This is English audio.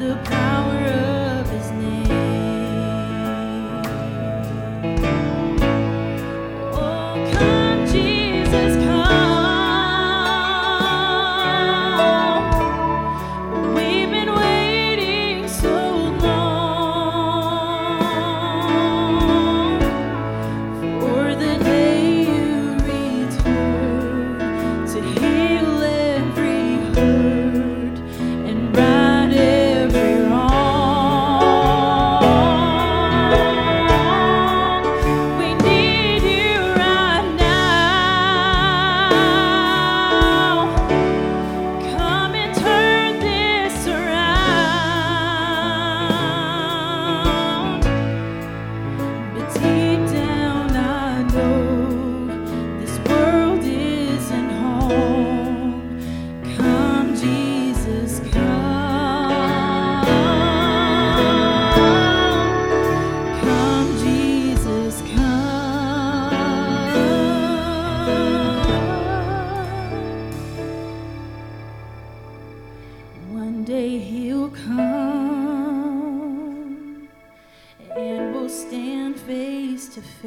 the power.